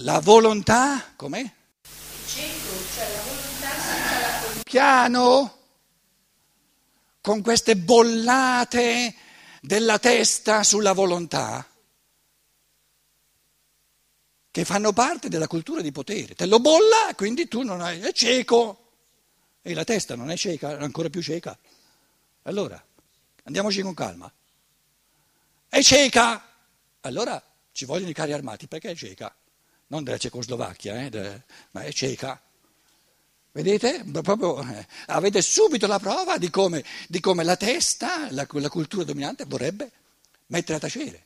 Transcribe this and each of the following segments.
La volontà, com'è? Cieco, cioè la volontà senza la. Piano, con queste bollate della testa sulla volontà, che fanno parte della cultura di potere. Te lo bolla, quindi tu non hai, è cieco. E la testa non è cieca, è ancora più cieca. Allora, andiamoci con calma. È cieca. Allora ci vogliono i carri armati perché è cieca. Non della Cecoslovacchia, eh, de- ma è cieca. Vedete? Proprio, eh, avete subito la prova di come, di come la testa, la, la cultura dominante, vorrebbe mettere a tacere.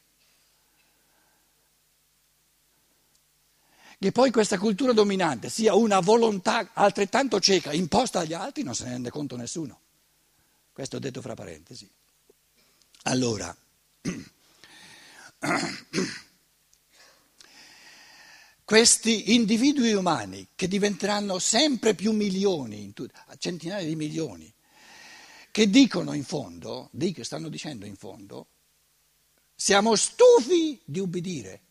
Che poi questa cultura dominante sia una volontà altrettanto cieca imposta agli altri non se ne rende conto nessuno. Questo detto fra parentesi. Allora, questi individui umani che diventeranno sempre più milioni, centinaia di milioni, che dicono in fondo, stanno dicendo in fondo, siamo stufi di ubbidire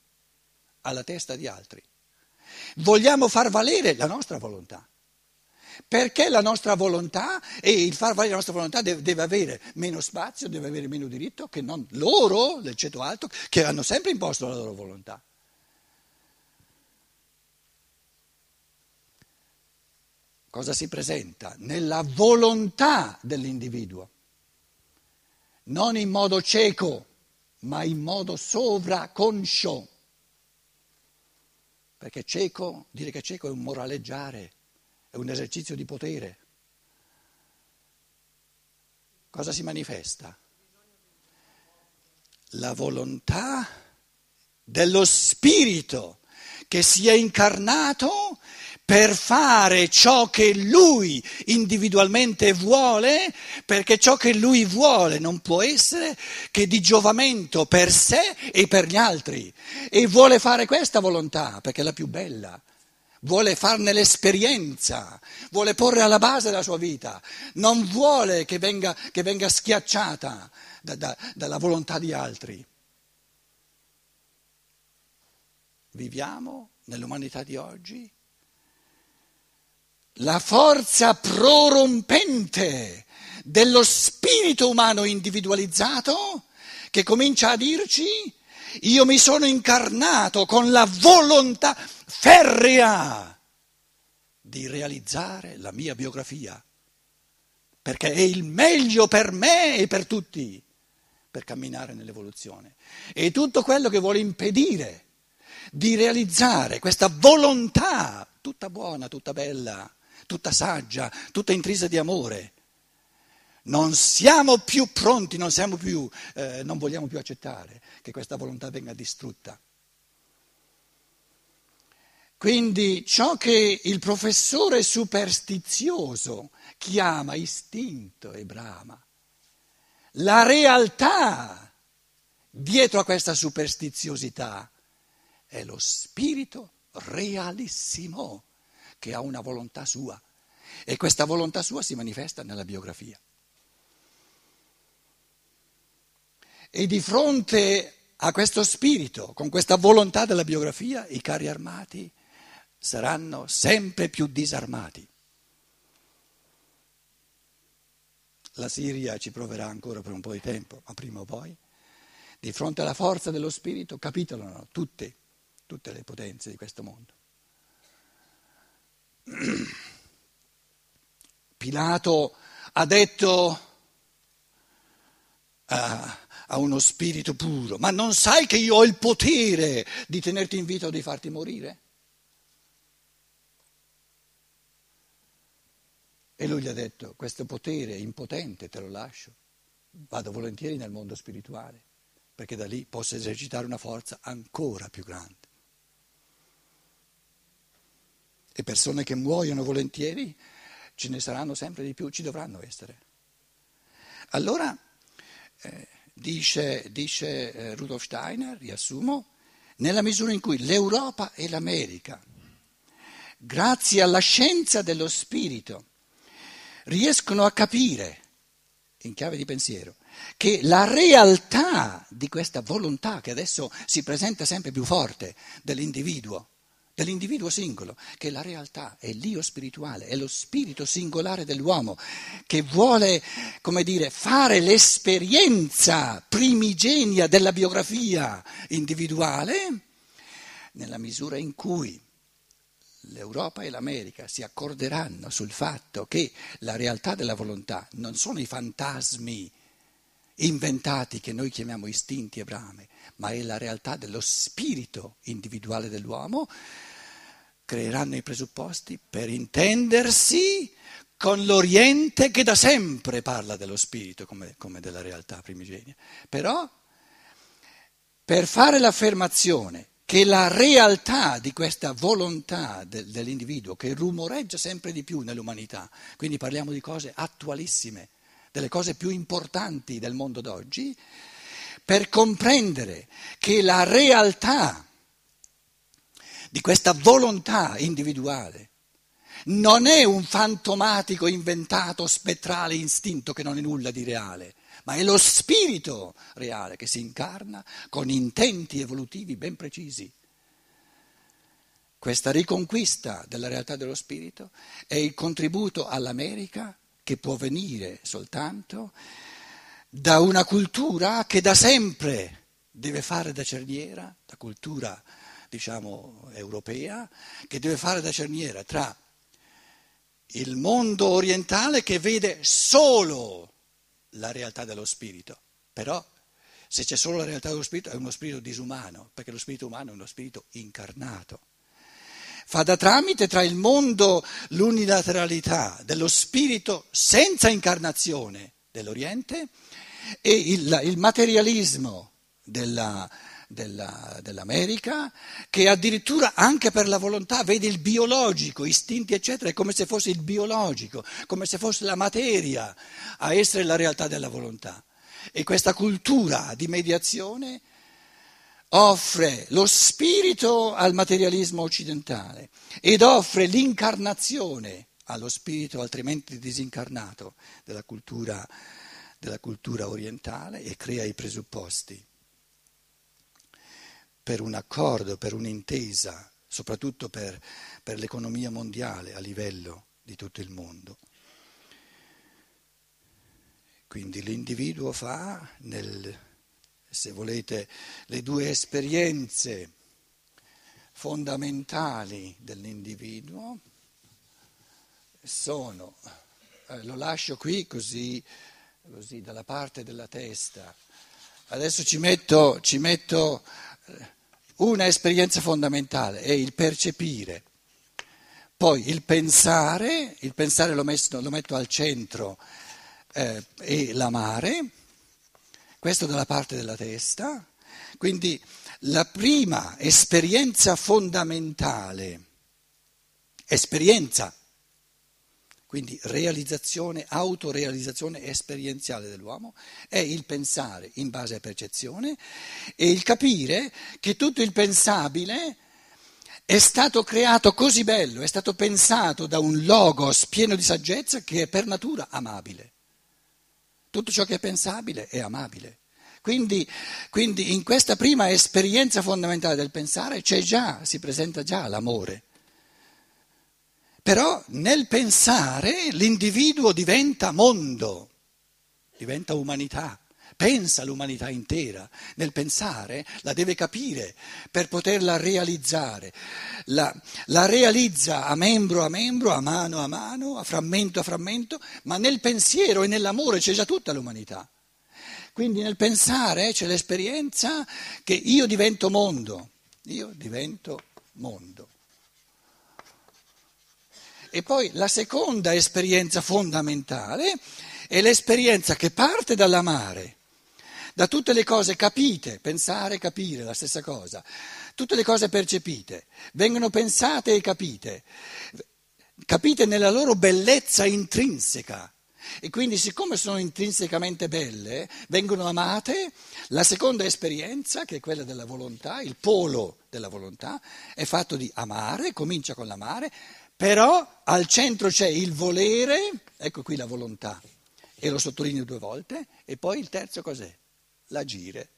alla testa di altri, vogliamo far valere la nostra volontà. Perché la nostra volontà e il far valere la nostra volontà deve, deve, avere meno spazio, deve avere meno diritto che non loro, del ceto alto, che hanno sempre imposto la loro volontà. Cosa si presenta? Nella volontà dell'individuo, non in modo cieco, ma in modo sovraconscio. Perché cieco, dire che cieco è un moraleggiare è un esercizio di potere. Cosa si manifesta? La volontà dello Spirito che si è incarnato per fare ciò che lui individualmente vuole, perché ciò che lui vuole non può essere che di giovamento per sé e per gli altri. E vuole fare questa volontà perché è la più bella vuole farne l'esperienza, vuole porre alla base la sua vita, non vuole che venga, che venga schiacciata da, da, dalla volontà di altri. Viviamo nell'umanità di oggi la forza prorompente dello spirito umano individualizzato che comincia a dirci io mi sono incarnato con la volontà ferrea di realizzare la mia biografia, perché è il meglio per me e per tutti per camminare nell'evoluzione. E tutto quello che vuole impedire di realizzare questa volontà, tutta buona, tutta bella, tutta saggia, tutta intrisa di amore, non siamo più pronti, non, più, eh, non vogliamo più accettare che questa volontà venga distrutta. Quindi ciò che il professore superstizioso chiama istinto e brama, la realtà dietro a questa superstiziosità è lo spirito realissimo che ha una volontà sua e questa volontà sua si manifesta nella biografia. E di fronte a questo spirito, con questa volontà della biografia, i carri armati saranno sempre più disarmati. La Siria ci proverà ancora per un po' di tempo, ma prima o poi, di fronte alla forza dello spirito, capitolano tutte, tutte le potenze di questo mondo. Pilato ha detto a, a uno spirito puro, ma non sai che io ho il potere di tenerti in vita o di farti morire? E lui gli ha detto, questo potere impotente te lo lascio, vado volentieri nel mondo spirituale, perché da lì posso esercitare una forza ancora più grande. E persone che muoiono volentieri ce ne saranno sempre di più, ci dovranno essere. Allora, eh, dice, dice eh, Rudolf Steiner, riassumo, nella misura in cui l'Europa e l'America, grazie alla scienza dello spirito, riescono a capire, in chiave di pensiero, che la realtà di questa volontà che adesso si presenta sempre più forte dell'individuo, dell'individuo singolo, che è la realtà, è l'io spirituale, è lo spirito singolare dell'uomo che vuole, come dire, fare l'esperienza primigenia della biografia individuale nella misura in cui l'Europa e l'America si accorderanno sul fatto che la realtà della volontà non sono i fantasmi inventati che noi chiamiamo istinti e brame, ma è la realtà dello spirito individuale dell'uomo, creeranno i presupposti per intendersi con l'Oriente che da sempre parla dello spirito come, come della realtà primigenia. Però per fare l'affermazione che la realtà di questa volontà de, dell'individuo che rumoreggia sempre di più nell'umanità, quindi parliamo di cose attualissime, delle cose più importanti del mondo d'oggi, per comprendere che la realtà di questa volontà individuale non è un fantomatico inventato spettrale istinto che non è nulla di reale, ma è lo spirito reale che si incarna con intenti evolutivi ben precisi. Questa riconquista della realtà dello spirito è il contributo all'America che può venire soltanto da una cultura che da sempre deve fare da cerniera, la cultura diciamo europea, che deve fare da cerniera tra il mondo orientale che vede solo la realtà dello spirito, però se c'è solo la realtà dello spirito è uno spirito disumano, perché lo spirito umano è uno spirito incarnato. Fa da tramite tra il mondo, l'unilateralità dello spirito senza incarnazione dell'Oriente e il, il materialismo della, della, dell'America, che addirittura anche per la volontà vede il biologico, istinti eccetera, è come se fosse il biologico, come se fosse la materia a essere la realtà della volontà. E questa cultura di mediazione offre lo spirito al materialismo occidentale ed offre l'incarnazione allo spirito altrimenti disincarnato della cultura, della cultura orientale e crea i presupposti per un accordo, per un'intesa, soprattutto per, per l'economia mondiale a livello di tutto il mondo. Quindi l'individuo fa, nel, se volete, le due esperienze fondamentali dell'individuo sono, eh, lo lascio qui così, così, dalla parte della testa, adesso ci metto, ci metto una esperienza fondamentale è il percepire, poi il pensare, il pensare lo, messo, lo metto al centro eh, e l'amare, questo dalla parte della testa, quindi la prima esperienza fondamentale, esperienza quindi realizzazione, autorealizzazione esperienziale dell'uomo, è il pensare in base a percezione e il capire che tutto il pensabile è stato creato così bello, è stato pensato da un logos pieno di saggezza che è per natura amabile. Tutto ciò che è pensabile è amabile. Quindi, quindi in questa prima esperienza fondamentale del pensare c'è già, si presenta già l'amore. Però nel pensare l'individuo diventa mondo, diventa umanità, pensa l'umanità intera, nel pensare la deve capire per poterla realizzare, la, la, realizza a membro a membro, a mano a mano, a frammento a frammento, ma nel pensiero e nell'amore c'è già tutta l'umanità. Quindi nel pensare c'è l'esperienza che io divento mondo, io divento mondo. E poi la seconda esperienza fondamentale è l'esperienza che parte dall'amare, da tutte le cose capite, pensare, capire, la stessa cosa, tutte le cose percepite, vengono pensate e capite, capite nella loro bellezza intrinseca. E quindi siccome sono intrinsecamente belle, vengono amate, la seconda esperienza, che è quella della volontà, il polo della volontà, è fatto di amare, comincia con l'amare, però al centro c'è il volere, ecco qui la volontà, e lo sottolineo due volte, e poi il terzo cos'è? L'agire.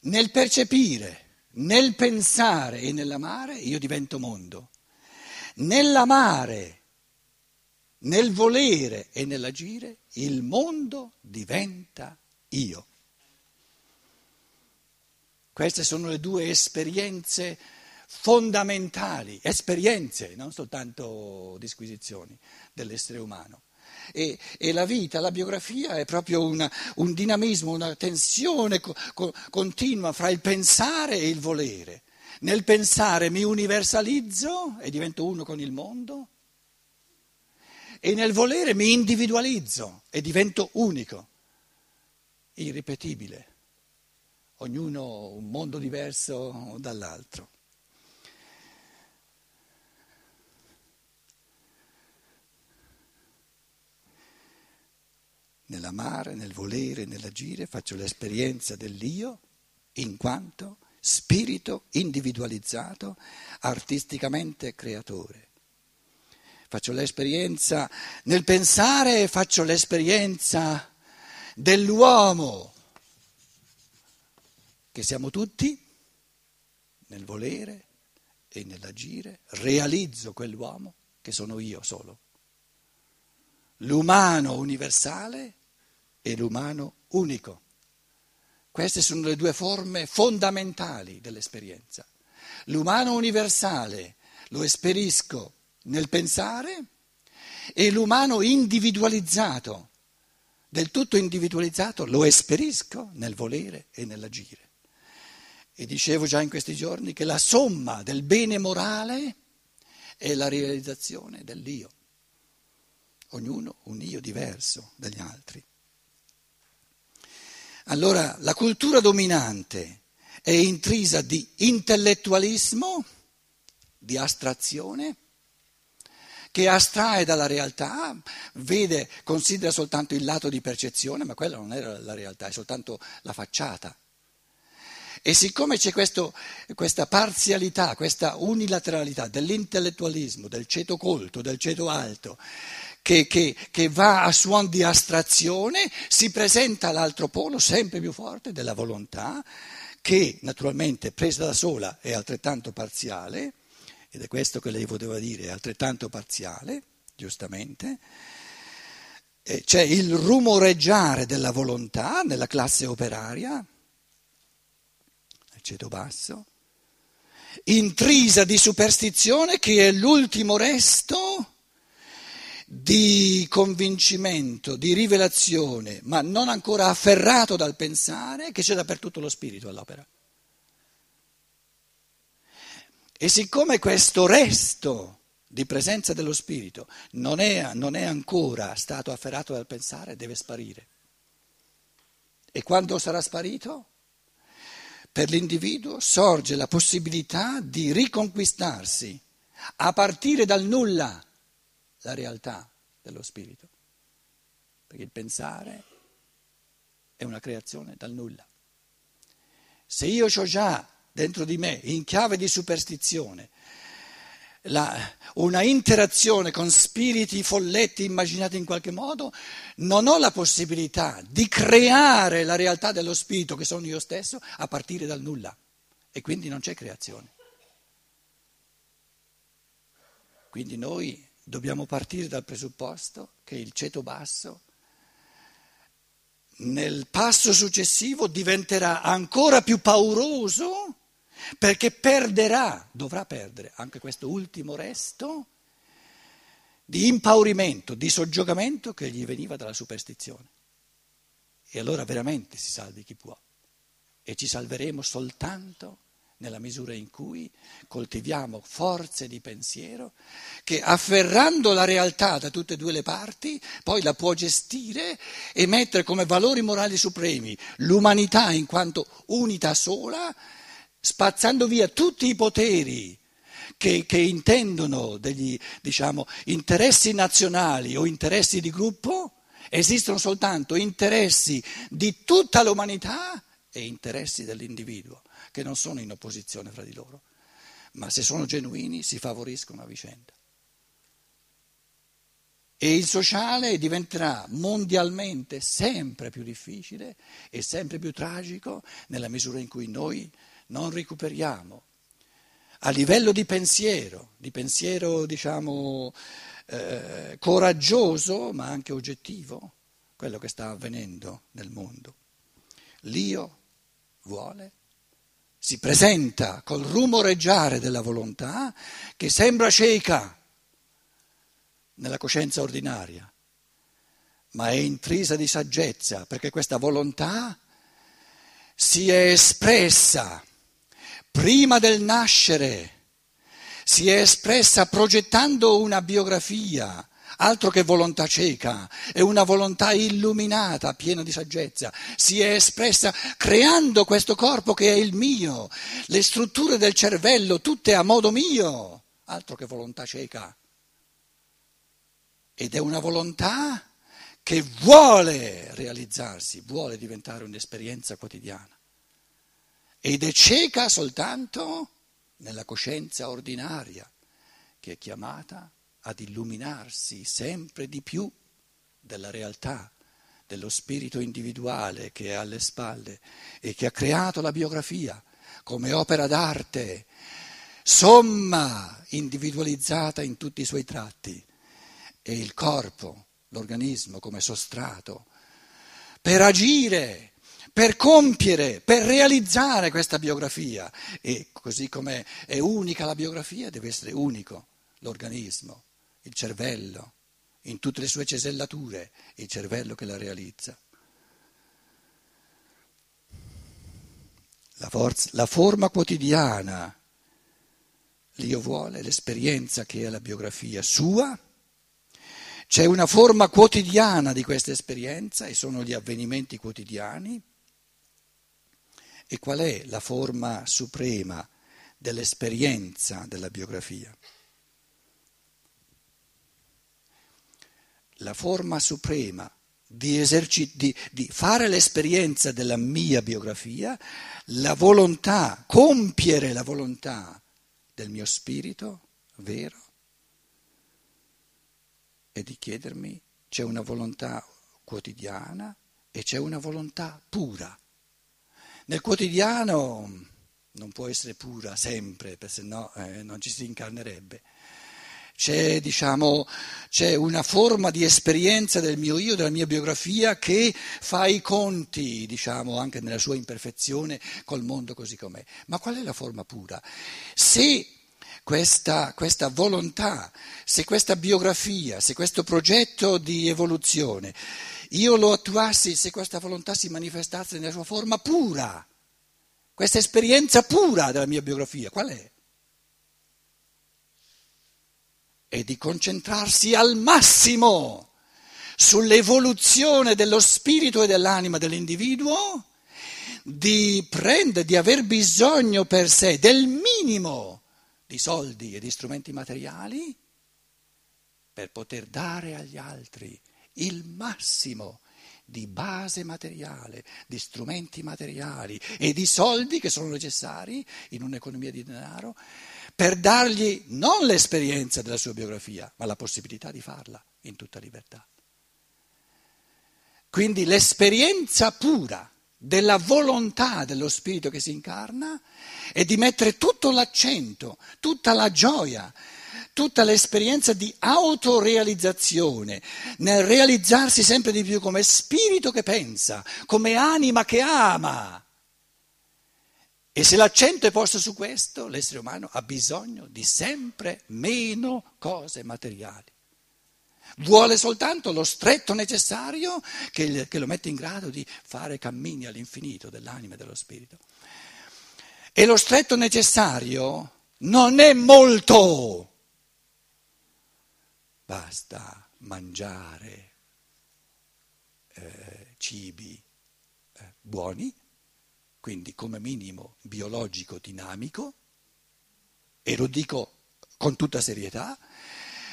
Nel percepire nel pensare e nell'amare io divento mondo. Nell'amare, nel volere e nell'agire il mondo diventa io. Queste sono le due esperienze fondamentali, esperienze, non soltanto disquisizioni dell'essere umano. E, e, la vita, la biografia è proprio una, un dinamismo, una tensione co, co, continua fra il pensare e il volere. Nel pensare mi universalizzo e divento uno con il mondo e nel volere mi individualizzo e divento unico, irripetibile, ognuno un mondo diverso dall'altro. Nell'amare, nel volere, nell'agire faccio l'esperienza dell'io in quanto spirito individualizzato, artisticamente creatore. Faccio l'esperienza nel pensare, faccio l'esperienza dell'uomo, che siamo tutti, nel volere e nell'agire, realizzo quell'uomo che sono io solo. L'umano universale e l'umano unico. Queste sono le due forme fondamentali dell'esperienza. L'umano universale lo esperisco nel pensare e l'umano individualizzato, del tutto individualizzato, lo esperisco nel volere e nell'agire. E dicevo già in questi giorni che la somma del bene morale è la realizzazione dell'io, ognuno un io diverso dagli altri. Allora la cultura dominante è intrisa di intellettualismo, di astrazione, che astrae dalla realtà, vede, considera soltanto il lato di percezione, ma quella non era la realtà, è soltanto la facciata. E siccome c'è questo, questa parzialità, questa unilateralità dell'intellettualismo, del ceto colto, del ceto alto, che, che, che va a suon di astrazione, si presenta l'altro polo sempre più forte della volontà, che naturalmente presa da sola è altrettanto parziale, ed è questo che lei poteva dire, è altrettanto parziale, giustamente. C'è il rumoreggiare della volontà nella classe operaria, nel ceto basso, intrisa di superstizione che è l'ultimo resto di convincimento, di rivelazione, ma non ancora afferrato dal pensare, che c'è dappertutto lo spirito all'opera. E siccome questo resto di presenza dello spirito non è, non è ancora stato afferrato dal pensare, deve sparire. E quando sarà sparito? Per l'individuo sorge la possibilità di riconquistarsi a partire dal nulla la realtà dello spirito, perché il pensare è una creazione dal nulla. Se io ho già dentro di me, in chiave di superstizione, la, una interazione con spiriti folletti immaginati in qualche modo, non ho la possibilità di creare la realtà dello spirito che sono io stesso a partire dal nulla e quindi non c'è creazione. Quindi noi dobbiamo partire dal presupposto che il ceto basso nel passo successivo diventerà ancora più pauroso perché perderà, dovrà perdere anche questo ultimo resto di impaurimento, di soggiogamento che gli veniva dalla superstizione. E allora veramente si salvi chi può e ci salveremo soltanto nella misura in cui coltiviamo forze di pensiero che afferrando la realtà da tutte e due le parti, poi la può gestire e mettere come valori morali supremi l'umanità in quanto unità sola, spazzando via tutti i poteri che, che intendono degli diciamo, interessi nazionali o interessi di gruppo, esistono soltanto interessi di tutta l'umanità e interessi dell'individuo che non sono in opposizione fra di loro, ma se sono genuini si favoriscono a vicenda. E il sociale diventerà mondialmente sempre più difficile e sempre più tragico nella misura in cui noi non recuperiamo a livello di pensiero, di pensiero diciamo eh, coraggioso ma anche oggettivo, quello che sta avvenendo nel mondo. L'io vuole, si presenta col rumoreggiare della volontà che sembra cieca nella coscienza ordinaria, ma è intrisa di saggezza perché questa volontà si è espressa prima del nascere, si è espressa progettando una biografia, altro che volontà cieca, è una volontà illuminata, piena di saggezza, si è espressa creando questo corpo che è il mio, le strutture del cervello tutte a modo mio, altro che volontà cieca. Ed è una volontà che vuole realizzarsi, vuole diventare un'esperienza quotidiana. Ed è cieca soltanto nella coscienza ordinaria, che è chiamata ad illuminarsi sempre di più della realtà, dello spirito individuale che è alle spalle e che ha creato la biografia come opera d'arte, somma individualizzata in tutti i suoi tratti e il corpo, l'organismo come sostrato, per agire, per compiere, per realizzare questa biografia. E così come è unica la biografia, deve essere unico l'organismo, il cervello, in tutte le sue cesellature, il cervello che la realizza. La, forza, la forma quotidiana, l'io vuole, l'esperienza che è la biografia sua, c'è una forma quotidiana di questa esperienza e sono gli avvenimenti quotidiani. E qual è la forma suprema dell'esperienza della biografia? La forma suprema di, eserci- di, di fare l'esperienza della mia biografia, la volontà, compiere la volontà del mio spirito vero e di chiedermi c'è una volontà quotidiana e c'è una volontà pura. Nel quotidiano non può essere pura sempre, perché se no eh, non ci si incarnerebbe. C'è, diciamo, c'è una forma di esperienza del mio io, della mia biografia, che fa i conti, diciamo, anche nella sua imperfezione, col mondo così com'è. Ma qual è la forma pura? Se questa, questa volontà, se questa biografia, se questo progetto di evoluzione, io lo attuassi, se questa volontà si manifestasse nella sua forma pura, questa esperienza pura della mia biografia, qual è? È di concentrarsi al massimo sull'evoluzione dello spirito e dell'anima dell'individuo, di prendere, di aver bisogno per sé del minimo di soldi e di strumenti materiali per poter dare agli altri il massimo di base materiale, di strumenti materiali e di soldi che sono necessari in un'economia di denaro per dargli non l'esperienza della sua biografia, ma la possibilità di farla in tutta libertà. Quindi l'esperienza pura della volontà dello Spirito che si incarna e di mettere tutto l'accento, tutta la gioia, tutta l'esperienza di autorealizzazione, nel realizzarsi sempre di più come spirito che pensa, come anima che ama. E se l'accento è posto su questo, l'essere umano ha bisogno di sempre meno cose materiali. Vuole soltanto lo stretto necessario che, lo mette in grado di fare cammini all'infinito dell'anima e dello spirito. E lo stretto necessario non è molto. Basta mangiare eh, cibi eh, buoni, quindi come minimo biologico dinamico, e lo dico con tutta serietà,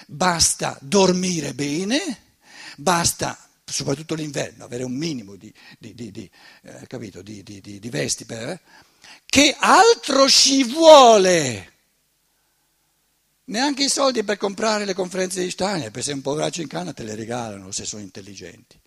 basta dormire bene, basta soprattutto l'inverno avere un minimo di, di, di, eh, capito, di vesti per... Che altro ci vuole? Neanche i soldi per comprare le conferenze di Steiner, perché se un poveraccio in canna te le regalano se sono intelligenti.